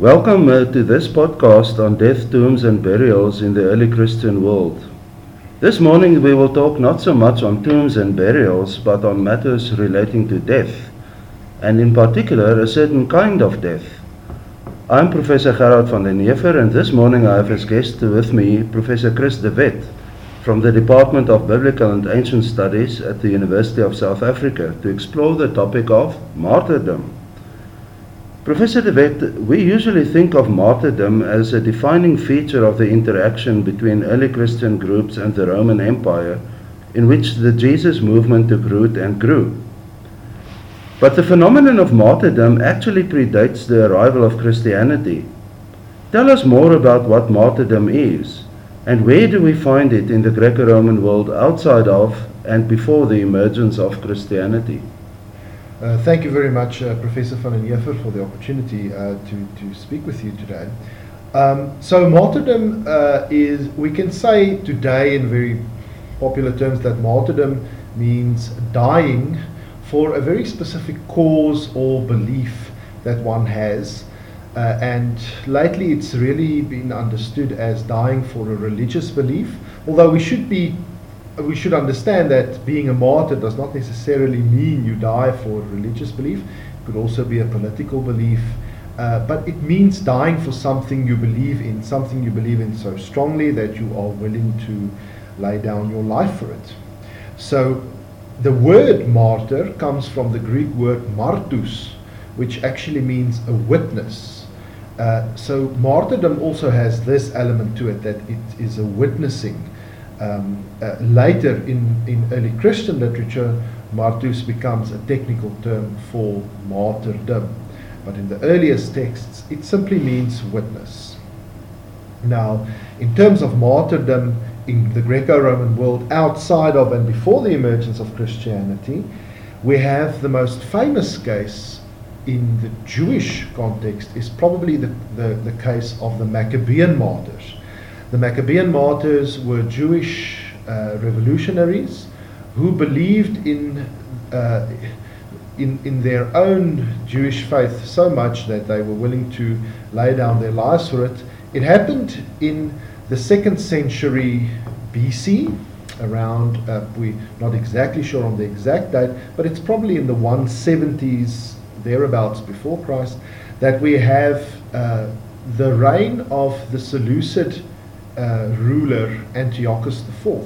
Welcome uh, to this podcast on death, tombs, and burials in the early Christian world. This morning we will talk not so much on tombs and burials, but on matters relating to death, and in particular a certain kind of death. I'm Professor Gerard van den Heever, and this morning I have as guest with me Professor Chris de Wet from the Department of Biblical and Ancient Studies at the University of South Africa to explore the topic of martyrdom. Professor de Wet, we usually think of martyrdom as a defining feature of the interaction between early Christian groups and the Roman Empire, in which the Jesus movement took root and grew. But the phenomenon of martyrdom actually predates the arrival of Christianity. Tell us more about what martyrdom is, and where do we find it in the Greco Roman world outside of and before the emergence of Christianity? Uh, thank you very much, uh, Professor van den for the opportunity uh, to, to speak with you today. Um, so, martyrdom uh, is, we can say today in very popular terms, that martyrdom means dying for a very specific cause or belief that one has. Uh, and lately, it's really been understood as dying for a religious belief, although we should be we should understand that being a martyr does not necessarily mean you die for religious belief. It could also be a political belief. Uh, but it means dying for something you believe in, something you believe in so strongly that you are willing to lay down your life for it. So the word martyr comes from the Greek word martus, which actually means a witness. Uh, so martyrdom also has this element to it that it is a witnessing. Um, uh, later in, in early Christian literature, martus becomes a technical term for martyrdom. But in the earliest texts, it simply means witness. Now, in terms of martyrdom in the Greco Roman world, outside of and before the emergence of Christianity, we have the most famous case in the Jewish context is probably the, the, the case of the Maccabean martyrs. The Maccabean martyrs were Jewish uh, revolutionaries who believed in, uh, in, in their own Jewish faith so much that they were willing to lay down their lives for it. It happened in the second century BC, around, uh, we're not exactly sure on the exact date, but it's probably in the 170s, thereabouts before Christ, that we have uh, the reign of the Seleucid uh, ruler Antiochus IV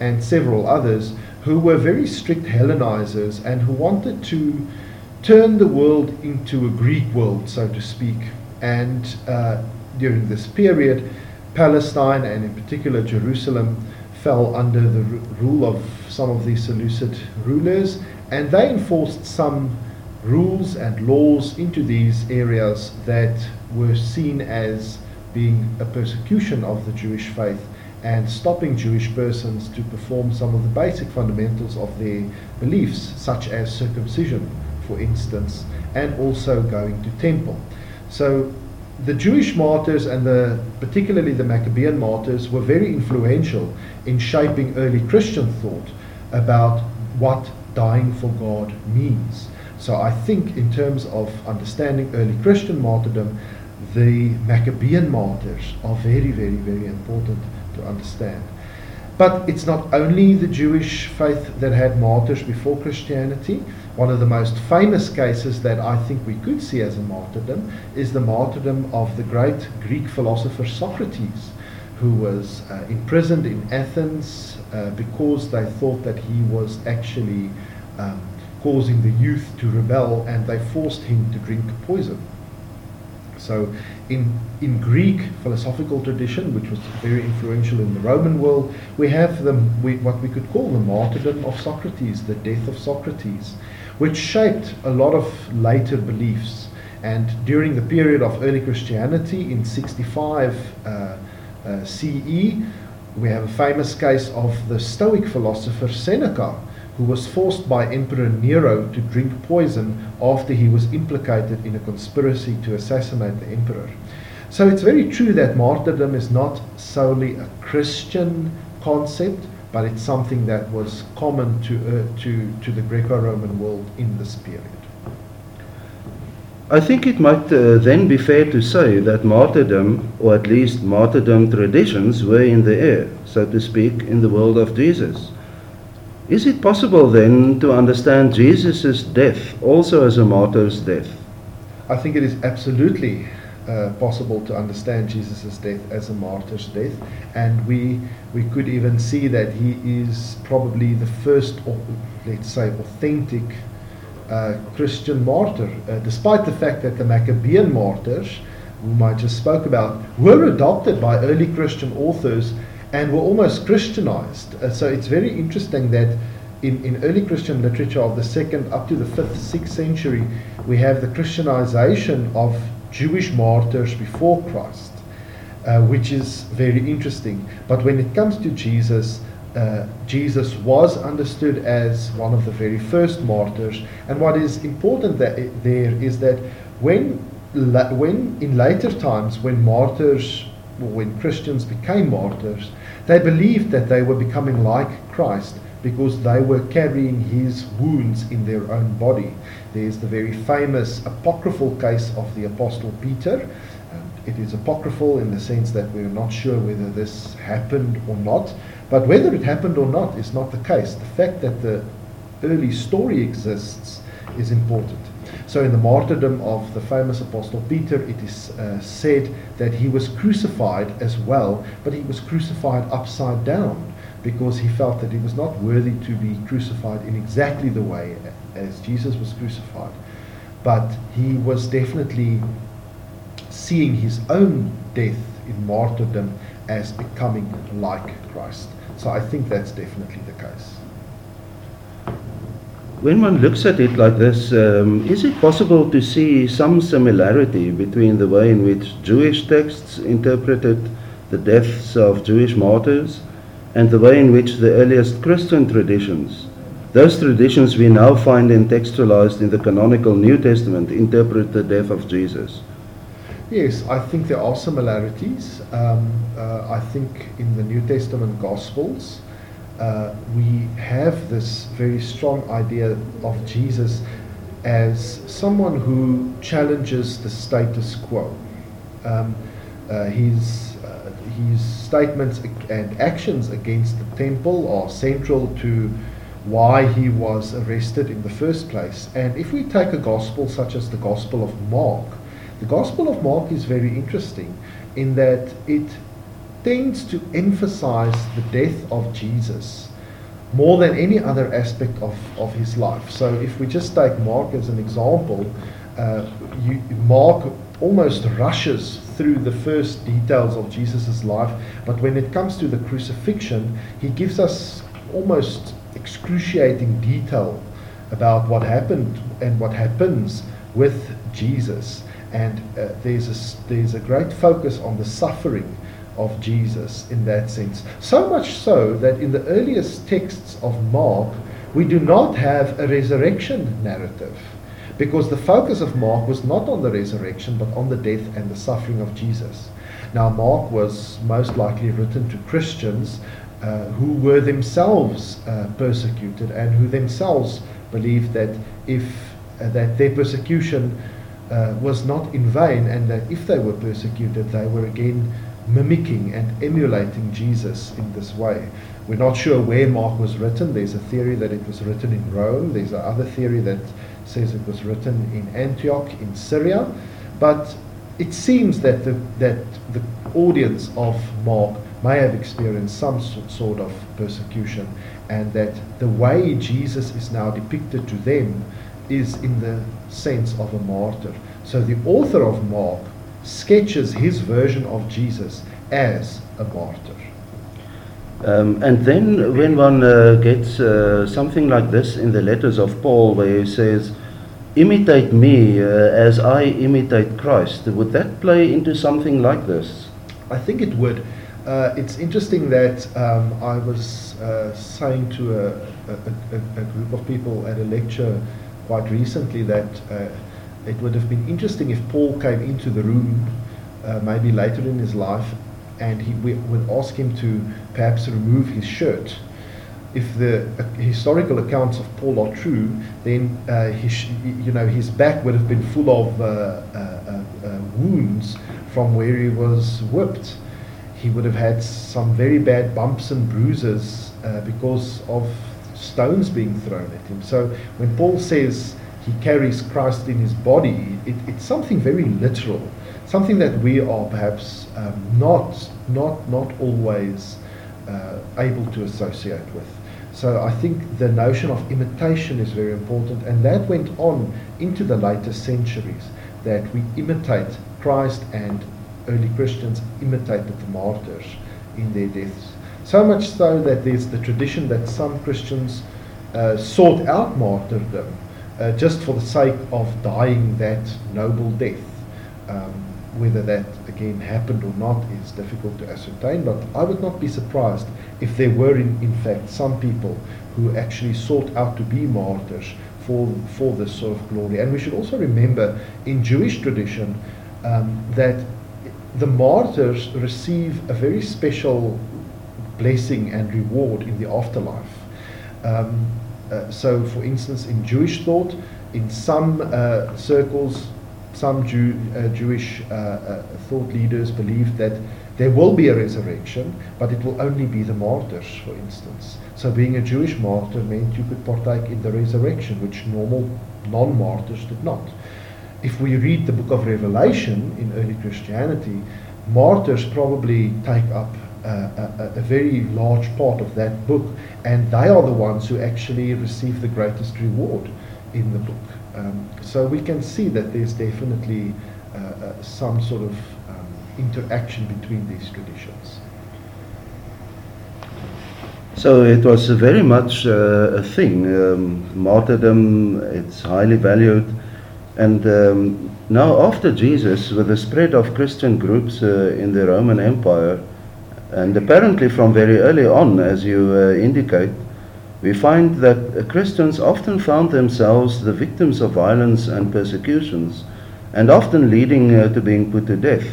and several others who were very strict Hellenizers and who wanted to turn the world into a Greek world, so to speak. And uh, during this period, Palestine and in particular Jerusalem fell under the r- rule of some of these Seleucid rulers, and they enforced some rules and laws into these areas that were seen as being a persecution of the Jewish faith and stopping Jewish persons to perform some of the basic fundamentals of their beliefs, such as circumcision, for instance, and also going to temple. So the Jewish martyrs and the, particularly the Maccabean martyrs were very influential in shaping early Christian thought about what dying for God means. So I think in terms of understanding early Christian martyrdom, the Maccabean martyrs are very, very, very important to understand. But it's not only the Jewish faith that had martyrs before Christianity. One of the most famous cases that I think we could see as a martyrdom is the martyrdom of the great Greek philosopher Socrates, who was uh, imprisoned in Athens uh, because they thought that he was actually um, causing the youth to rebel and they forced him to drink poison. So, in, in Greek philosophical tradition, which was very influential in the Roman world, we have the, we, what we could call the martyrdom of Socrates, the death of Socrates, which shaped a lot of later beliefs. And during the period of early Christianity in 65 uh, uh, CE, we have a famous case of the Stoic philosopher Seneca, who was forced by Emperor Nero to drink poison after he was implicated in a conspiracy to assassinate the emperor. So it's very true that martyrdom is not solely a Christian concept, but it's something that was common to, uh, to, to the Greco Roman world in this period. I think it might uh, then be fair to say that martyrdom, or at least martyrdom traditions, were in the air, so to speak, in the world of Jesus. Is it possible then to understand Jesus' death also as a martyr's death? I think it is absolutely uh, possible to understand Jesus' death as a martyr's death, and we we could even see that he is probably the first, let's say, authentic uh, Christian martyr, uh, despite the fact that the Maccabean martyrs, whom I just spoke about, were adopted by early Christian authors and were almost Christianized. Uh, so it's very interesting that in, in early Christian literature of the second up to the fifth, sixth century, we have the Christianization of Jewish martyrs before Christ, uh, which is very interesting. But when it comes to Jesus, uh, Jesus was understood as one of the very first martyrs. And what is important that, there is that when, when in later times, when martyrs, when Christians became martyrs, they believed that they were becoming like Christ because they were carrying his wounds in their own body. There's the very famous apocryphal case of the Apostle Peter. Um, it is apocryphal in the sense that we're not sure whether this happened or not, but whether it happened or not is not the case. The fact that the early story exists is important. So, in the martyrdom of the famous Apostle Peter, it is uh, said that he was crucified as well, but he was crucified upside down because he felt that he was not worthy to be crucified in exactly the way as Jesus was crucified. But he was definitely seeing his own death in martyrdom as becoming like Christ. So I think that's definitely the case. When one looks at it like this, um, is it possible to see some similarity between the way in which Jewish texts interpreted the deaths of Jewish martyrs and the way in which the earliest Christian traditions, those traditions we now find textualized in the canonical New Testament, interpret the death of Jesus. Yes, I think there are similarities. Um, uh, I think in the New Testament Gospels, uh, we have this very strong idea of Jesus as someone who challenges the status quo. Um, uh, his his statements and actions against the temple are central to why he was arrested in the first place. And if we take a gospel such as the Gospel of Mark, the Gospel of Mark is very interesting in that it tends to emphasize the death of Jesus more than any other aspect of, of his life. So if we just take Mark as an example, uh, you, Mark almost rushes through the first details of Jesus' life, but when it comes to the crucifixion, he gives us almost excruciating detail about what happened and what happens with Jesus. And uh, there's, a, there's a great focus on the suffering of Jesus in that sense. So much so that in the earliest texts of Mark, we do not have a resurrection narrative because the focus of Mark was not on the resurrection but on the death and the suffering of Jesus. Now, Mark was most likely written to Christians uh, who were themselves uh, persecuted and who themselves believed that if uh, that their persecution uh, was not in vain and that if they were persecuted, they were again mimicking and emulating Jesus in this way. We're not sure where Mark was written. There's a theory that it was written in Rome. There's another theory that says it was written in Antioch in Syria. But it seems that the, that the audience of Mark may have experienced some sort of persecution, and that the way Jesus is now depicted to them is in the sense of a martyr. So the author of Mark sketches his version of Jesus as a martyr. Um, and then, when one uh, gets uh, something like this in the letters of Paul, where he says, Imitate me uh, as I imitate Christ, would that play into something like this? I think it would. Uh, it's interesting that um, I was uh, saying to a, a, a, group of people at a lecture quite recently that uh, it would have been interesting if Paul came into the room maybe later in his life and he, we would ask him to perhaps remove his shirt if the uh, historical accounts of Paul are true, then uh, his, you know, his back would have been full of uh, uh, uh, uh, wounds from where he was whipped. He would have had some very bad bumps and bruises uh, because of stones being thrown at him. So when Paul says he carries Christ in his body, it, it's something very literal, something that we are perhaps um, not, not, not always uh, able to associate with. So I think the notion of imitation is very important, and that went on into the later centuries, that we imitate Christ and early Christians imitated the martyrs in their deaths. So much so that there's the tradition that some Christians uh, sought out martyrdom uh, just for the sake of dying that noble death. Um, whether that again happened or not is difficult to ascertain, but I would not be surprised if there were, in, in fact, some people who actually sought out to be martyrs for, for this sort of glory. And we should also remember in Jewish tradition um, that the martyrs receive a very special blessing and reward in the afterlife. Um, uh, so, for instance, in Jewish thought, in some uh, circles, some Jew, uh, Jewish uh, uh, thought leaders believe that there will be a resurrection, but it will only be the martyrs, for instance. So, being a Jewish martyr meant you could partake in the resurrection, which normal non martyrs did not. If we read the book of Revelation in early Christianity, martyrs probably take up a, a, very large part of that book, and they are the ones who actually receive the greatest reward in the book. Um, so we can see that there's definitely uh, uh, some sort of um, interaction between these traditions. So it was very much uh, a thing. Um, martyrdom, it's highly valued. And um, now, after Jesus, with the spread of Christian groups uh, in the Roman Empire, and apparently from very early on, as you uh, indicate, we find that Christians often found themselves the victims of violence and persecutions, and often leading uh, to being put to death.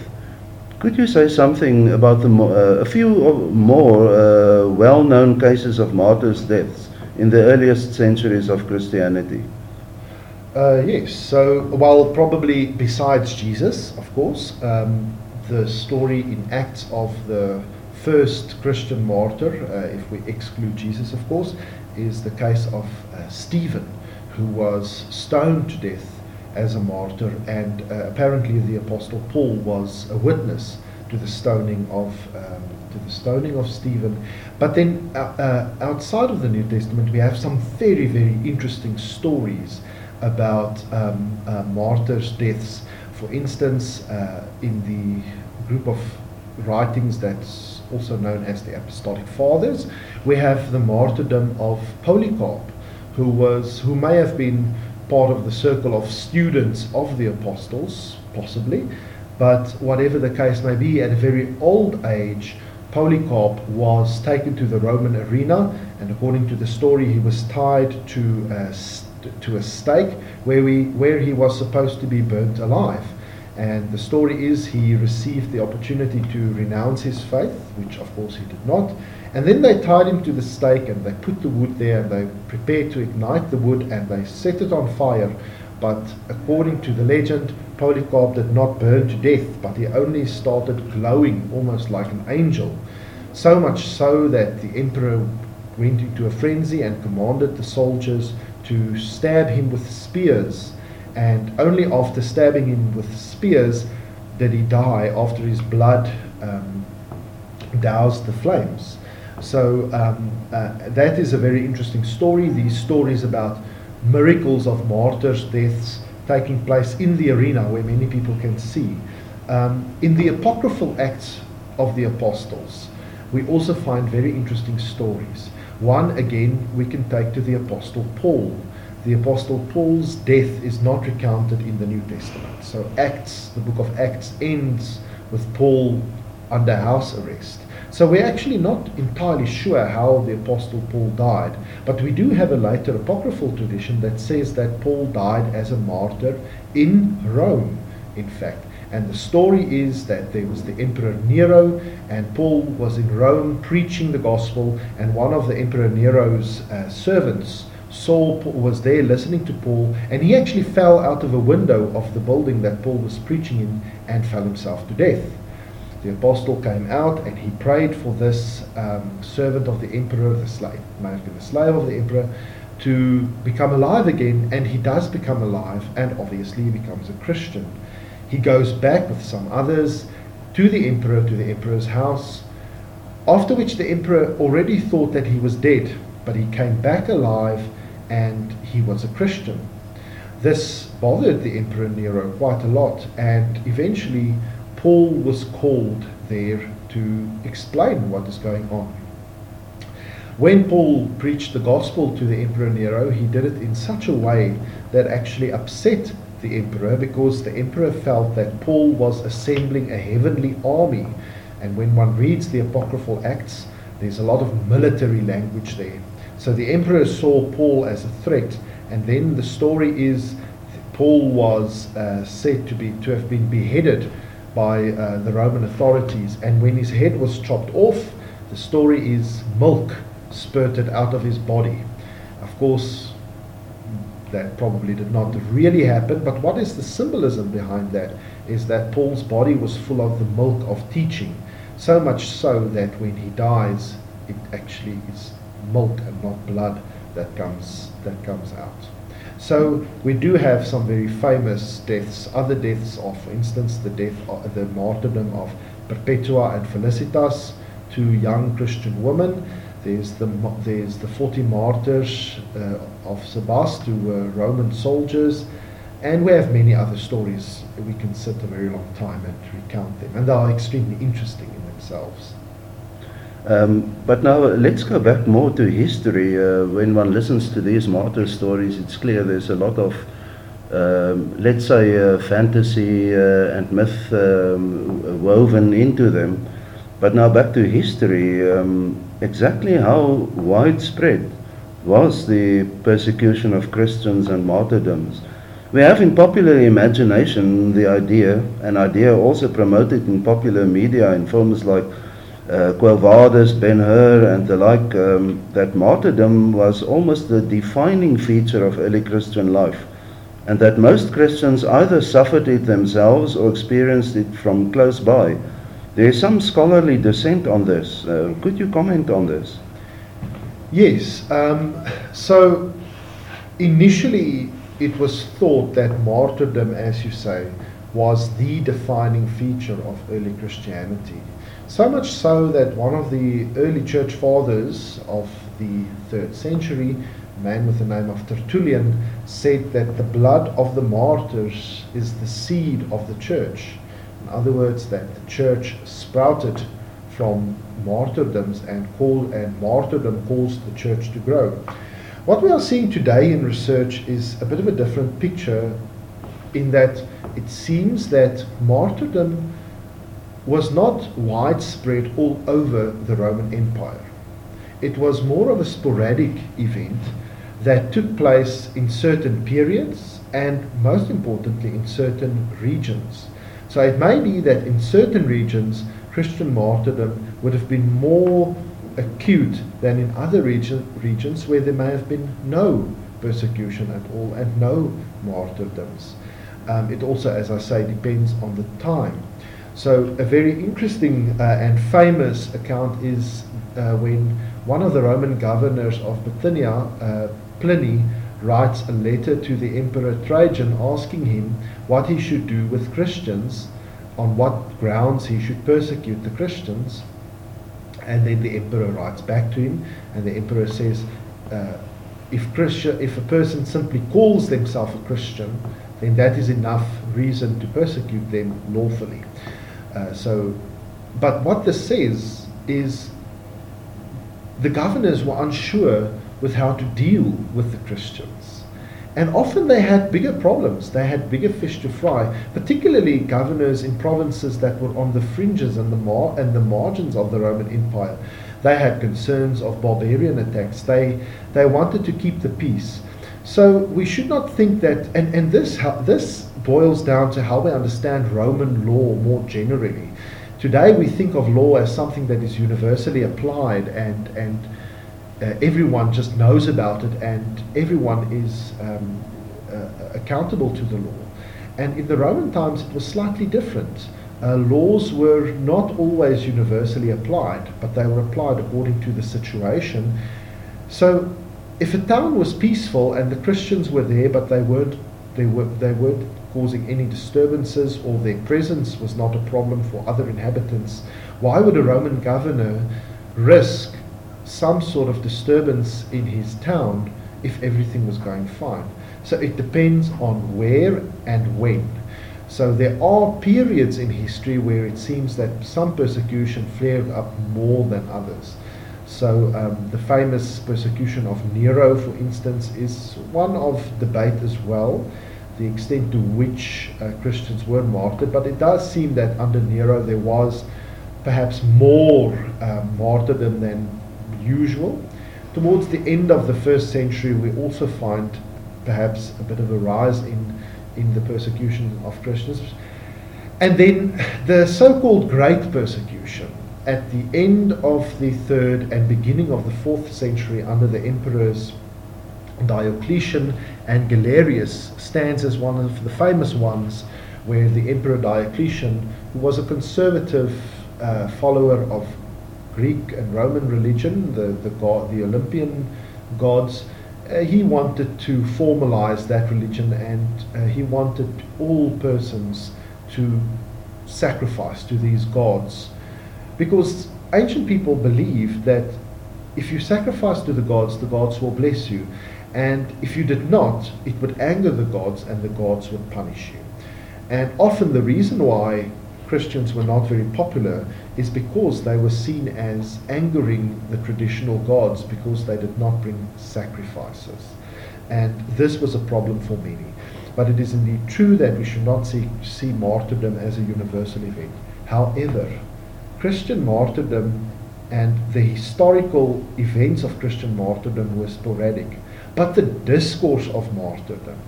Could you say something about the mo- uh, a few more uh, well known cases of martyrs' deaths in the earliest centuries of Christianity? Uh, yes, so, well, probably besides Jesus, of course, um, the story in Acts of the first Christian martyr, uh, if we exclude Jesus, of course, is the case of uh, Stephen, who was stoned to death as a martyr, and uh, apparently the Apostle Paul was a witness to the stoning of um, to the stoning of Stephen. But then uh, uh, outside of the New Testament, we have some very very interesting stories about um, martyrs' deaths. For instance, in the group of writings that's also known as the Apostolic Fathers, we have the martyrdom of Polycarp, who was who may have been part of the circle of students of the apostles, possibly, but whatever the case may be, at a very old age, Polycarp was taken to the Roman arena, and according to the story, he was tied to a, to a stake where, we, where he was supposed to be burnt alive. And the story is he received the opportunity to renounce his faith, which of course he did not. And then they tied him to the stake and they put the wood there and they prepared to ignite the wood and they set it on fire. But according to the legend, Polycarp did not burn to death, but he only started glowing almost like an angel. So much so that the emperor went into a frenzy and commanded the soldiers to stab him with spears and only after stabbing him with spears did he die after his blood um, doused the flames. So um, uh, that is a very interesting story. These stories about miracles of martyrs' deaths taking place in the arena where many people can see. Um, in the apocryphal Acts of the Apostles, we also find very interesting stories. One, again, we can take to the Apostle Paul the Apostle Paul's death is not recounted in the New Testament. So Acts, the book of Acts, ends with Paul under house arrest. So we're actually not entirely sure how the Apostle Paul died, but we do have a later apocryphal tradition that says that Paul died as a martyr in Rome, in fact. And the story is that there was the Emperor Nero, and Paul was in Rome preaching the gospel, and one of the Emperor Nero's uh, servants saw Paul, was there listening to Paul, and he actually fell out of a window of the building that Paul was preaching in and fell himself to death. The apostle came out and he prayed for this um, servant of the emperor, the slave, may have been the slave of the emperor, to become alive again, and he does become alive, and obviously he becomes a Christian. He goes back with some others to the emperor, to the emperor's house, after which the emperor already thought that he was dead, but he came back alive and he was a Christian. This bothered the Emperor Nero quite a lot, and eventually Paul was called there to explain what is going on. When Paul preached the gospel to the Emperor Nero, he did it in such a way that actually upset the emperor because the emperor felt that Paul was assembling a heavenly army. And when one reads the apocryphal Acts, there's a lot of military language there. So the emperor saw Paul as a threat, and then the story is Paul was uh, said to be to have been beheaded by uh, the Roman authorities, and when his head was chopped off, the story is milk spurted out of his body. Of course, that probably did not really happen, but what is the symbolism behind that is that Paul's body was full of the milk of teaching, so much so that when he dies, it actually is milk and not blood that comes that comes out. So we do have some very famous deaths. Other deaths are, for instance, the death, of, the martyrdom of Perpetua and Felicitas, two young Christian women. There's the there's the 40 martyrs uh, of Sebaste, who were Roman soldiers, and we have many other stories. We can sit a very long time and recount them, and they are extremely interesting in themselves. Um, but now let's go back more to history. Uh, when one listens to these martyr stories, it's clear there's a lot of, um, let's say, uh, fantasy uh, and myth um, woven into them. But now back to history. Um, exactly how widespread was the persecution of Christians and martyrdoms? We have in popular imagination the idea, an idea also promoted in popular media in films like uh, Quo Vadis, Ben Hur, and the like, um, that martyrdom was almost the defining feature of early Christian life, and that most Christians either suffered it themselves or experienced it from close by. There is some scholarly dissent on this. Uh, could you comment on this? Yes. Um, so initially, it was thought that martyrdom, as you say, was the defining feature of early Christianity. So much so that one of the early church fathers of the third century, a man with the name of Tertullian, said that the blood of the martyrs is the seed of the church. In other words, that the church sprouted from martyrdoms and call and martyrdom caused the church to grow. What we are seeing today in research is a bit of a different picture in that it seems that martyrdom was not widespread all over the Roman Empire. It was more of a sporadic event that took place in certain periods and, most importantly, in certain regions. So it may be that in certain regions, Christian martyrdom would have been more acute than in other region, regions where there may have been no persecution at all and no martyrdoms. Um, it also, as I say, depends on the time. So, a very interesting uh, and famous account is uh, when one of the Roman governors of Bithynia, uh, Pliny, writes a letter to the Emperor Trajan asking him what he should do with Christians, on what grounds he should persecute the Christians. And then the Emperor writes back to him, and the Emperor says, uh, if, if a person simply calls themselves a Christian, then that is enough reason to persecute them lawfully. Uh, so, but what this says is the governors were unsure with how to deal with the Christians. And often they had bigger problems. They had bigger fish to fry, particularly governors in provinces that were on the fringes and the, mar- and the margins of the Roman Empire. They had concerns of barbarian attacks. They, they wanted to keep the peace. So we should not think that, and, and this, this boils down to how we understand Roman law more generally. Today we think of law as something that is universally applied and, and uh, everyone just knows about it and everyone is um, uh, accountable to the law. And in the Roman times it was slightly different. Uh, laws were not always universally applied, but they were applied according to the situation. So if a town was peaceful and the Christians were there, but they weren't, they, were, they weren't causing any disturbances or their presence was not a problem for other inhabitants, why would a Roman governor risk some sort of disturbance in his town if everything was going fine? So it depends on where and when. So there are periods in history where it seems that some persecution flared up more than others. So um, the famous persecution of Nero, for instance, is one of debate as well the extent to which uh, Christians were martyred, but it does seem that under Nero there was perhaps more uh, martyrdom than usual. Towards the end of the first century, we also find perhaps a bit of a rise in, in the persecution of Christians. And then the so called Great Persecution at the end of the third and beginning of the fourth century under the emperors Diocletian and Galerius stands as one of the famous ones where the Emperor Diocletian, who was a conservative uh, follower of Greek and Roman religion, the, the, god, the Olympian gods, uh, he wanted to formalize that religion and uh, he wanted all persons to sacrifice to these gods. Because ancient people believed that if you sacrifice to the gods, the gods will bless you. And if you did not, it would anger the gods and the gods would punish you. And often the reason why Christians were not very popular is because they were seen as angering the traditional gods because they did not bring sacrifices. And this was a problem for many. But it is indeed true that we should not see, see martyrdom as a universal event. However, Christian martyrdom and the historical events of Christian martyrdom were sporadic. But the discourse of martyrdom,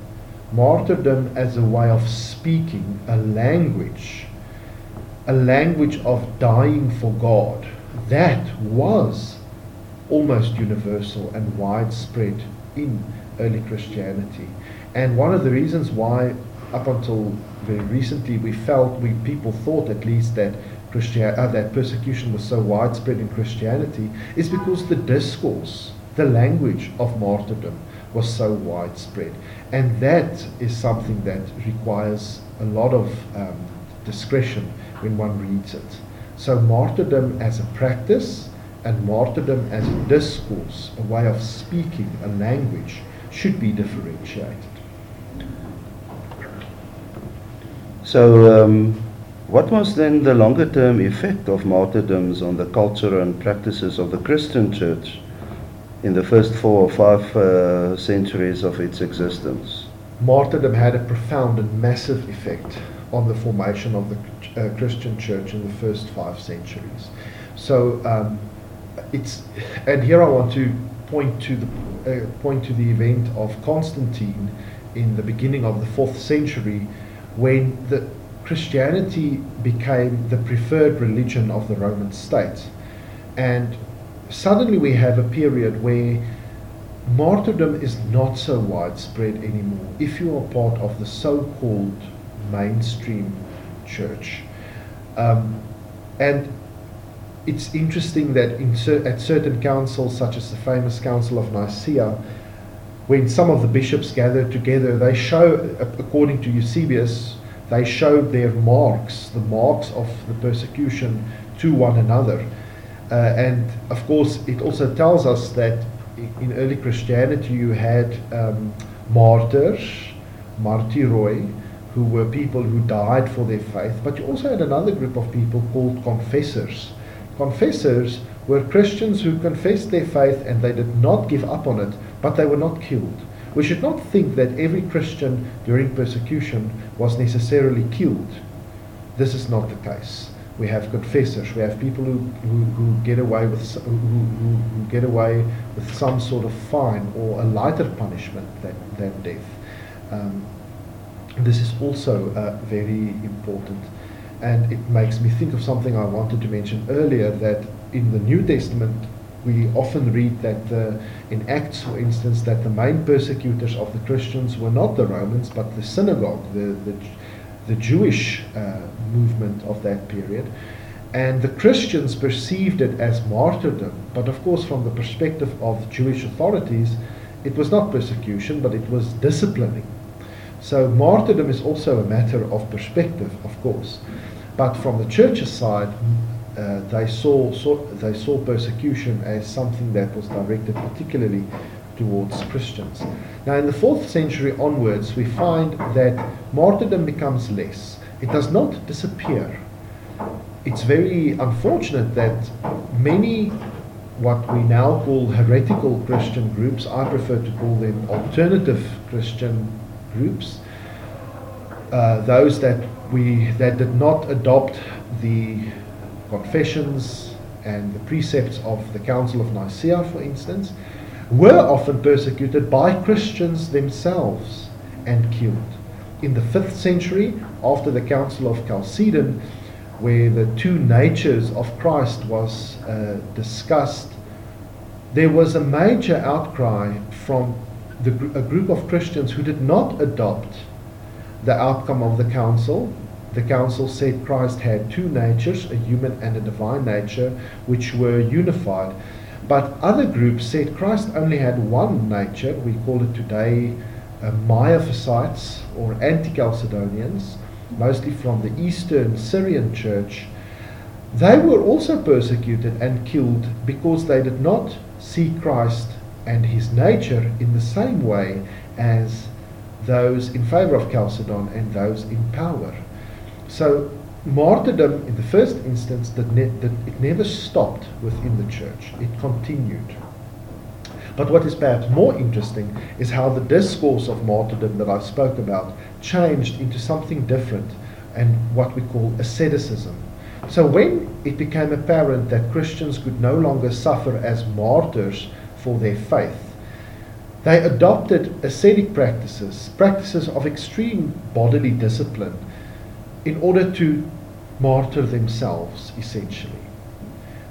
martyrdom as a way of speaking, a language, a language of dying for God, that was almost universal and widespread in early Christianity. And one of the reasons why, up until very recently, we felt, we people thought at least that Christian, uh, that persecution was so widespread in Christianity, is because the discourse the language of martyrdom was so widespread. And that is something that requires a lot of um, discretion when one reads it. So, martyrdom as a practice and martyrdom as a discourse, a way of speaking, a language, should be differentiated. So, um, what was then the longer term effect of martyrdoms on the culture and practices of the Christian church? In the first four or five uh, centuries of its existence. Martyrdom had a profound and massive effect on the formation of the uh, Christian church in the first five centuries. So um, it's, and here I want to point to the uh, point to the event of Constantine in the beginning of the fourth century, when the Christianity became the preferred religion of the Roman state, and suddenly we have a period where martyrdom is not so widespread anymore if you are part of the so called mainstream church. Um, and it's interesting that in cer- at certain councils, such as the famous Council of Nicaea, when some of the bishops gathered together, they show, according to Eusebius, they showed their marks, the marks of the persecution to one another. Uh, and of course, it also tells us that in early Christianity you had um, martyrs, martyroi, who were people who died for their faith, but you also had another group of people called confessors. Confessors were Christians who confessed their faith and they did not give up on it, but they were not killed. We should not think that every Christian during persecution was necessarily killed. This is not the case we have confessors, we have people who, who, who get away with who, who, who, get away with some sort of fine or a lighter punishment than, than death. Um, This is also uh, very important. And it makes me think of something I wanted to mention earlier that in the New Testament, we often read that uh, in Acts, for instance, that the main persecutors of the Christians were not the Romans, but the synagogue, the, the, the Jewish uh, movement of that period. And the Christians perceived it as martyrdom, but of course, from the perspective of Jewish authorities, it was not persecution, but it was disciplining. So, martyrdom is also a matter of perspective, of course. But from the church's side, uh, they, saw, saw, they saw persecution as something that was directed particularly towards Christians. Now, in the fourth century onwards, we find that martyrdom becomes less. It does not disappear. It's very unfortunate that many, what we now call heretical Christian groups, I prefer to call them alternative Christian groups, uh, those that we that did not adopt the confessions and the precepts of the Council of Nicaea, for instance, were often persecuted by Christians themselves and killed. In the 5th century, after the Council of Chalcedon, where the two natures of Christ was uh, discussed, there was a major outcry from the, a group of Christians who did not adopt the outcome of the council the council said Christ had two natures, a human and a divine nature, which were unified. But other groups said Christ only had one nature. We call it today uh, Miaphysites or Anti Chalcedonians, mostly from the Eastern Syrian church. They were also persecuted and killed because they did not see Christ and his nature in the same way as those in favor of Chalcedon and those in power. So martyrdom in the first instance that, ne- that it never stopped within the church. It continued. But what is perhaps more interesting is how the discourse of martyrdom that I've spoke about changed into something different and what we call asceticism. So when it became apparent that christians could no longer suffer as martyrs for their faith they adopted ascetic practices practices of extreme bodily discipline in order to martyr themselves, essentially.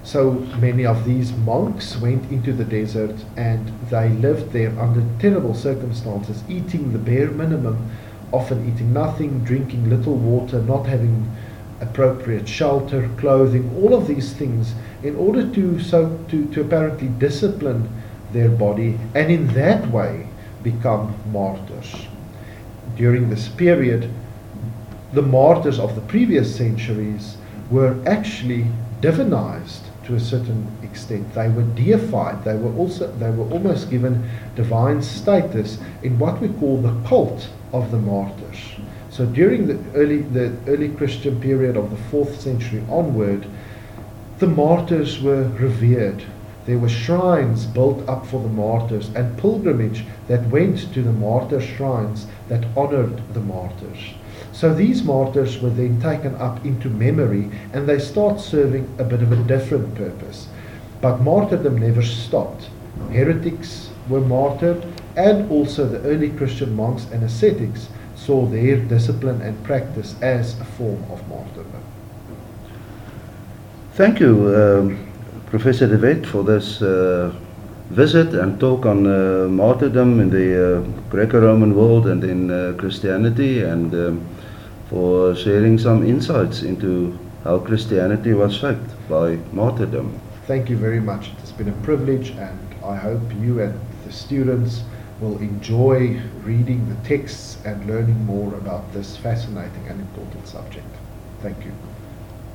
So many of these monks went into the desert and they lived there under terrible circumstances, eating the bare minimum, often eating nothing, drinking little water, not having appropriate shelter, clothing, all of these things in order to so to, to apparently discipline their body and in that way become martyrs. During this period, the martyrs of the previous centuries were actually divinized to a certain extent. They were deified. They were also they were almost given divine status in what we call the cult of the martyrs. So during the early the early Christian period of the fourth century onward, the martyrs were revered. There were shrines built up for the martyrs and pilgrimage that went to the martyr shrines that honored the martyrs. So these martyrs were then taken up into memory and they start serving a bit of a different purpose. But martyrdom never stopped. Heretics were martyred, and also the early Christian monks and ascetics saw their discipline and practice as a form of martyrdom. Thank you, um, Professor De Wet, for this uh, visit and talk on uh, martyrdom in the uh, Greco-Roman world and in uh, Christianity and um, for sharing some insights into how Christianity was shaped by martyrdom. Thank you very much. It's been a privilege, and I hope you and the students will enjoy reading the texts and learning more about this fascinating and important subject. Thank you.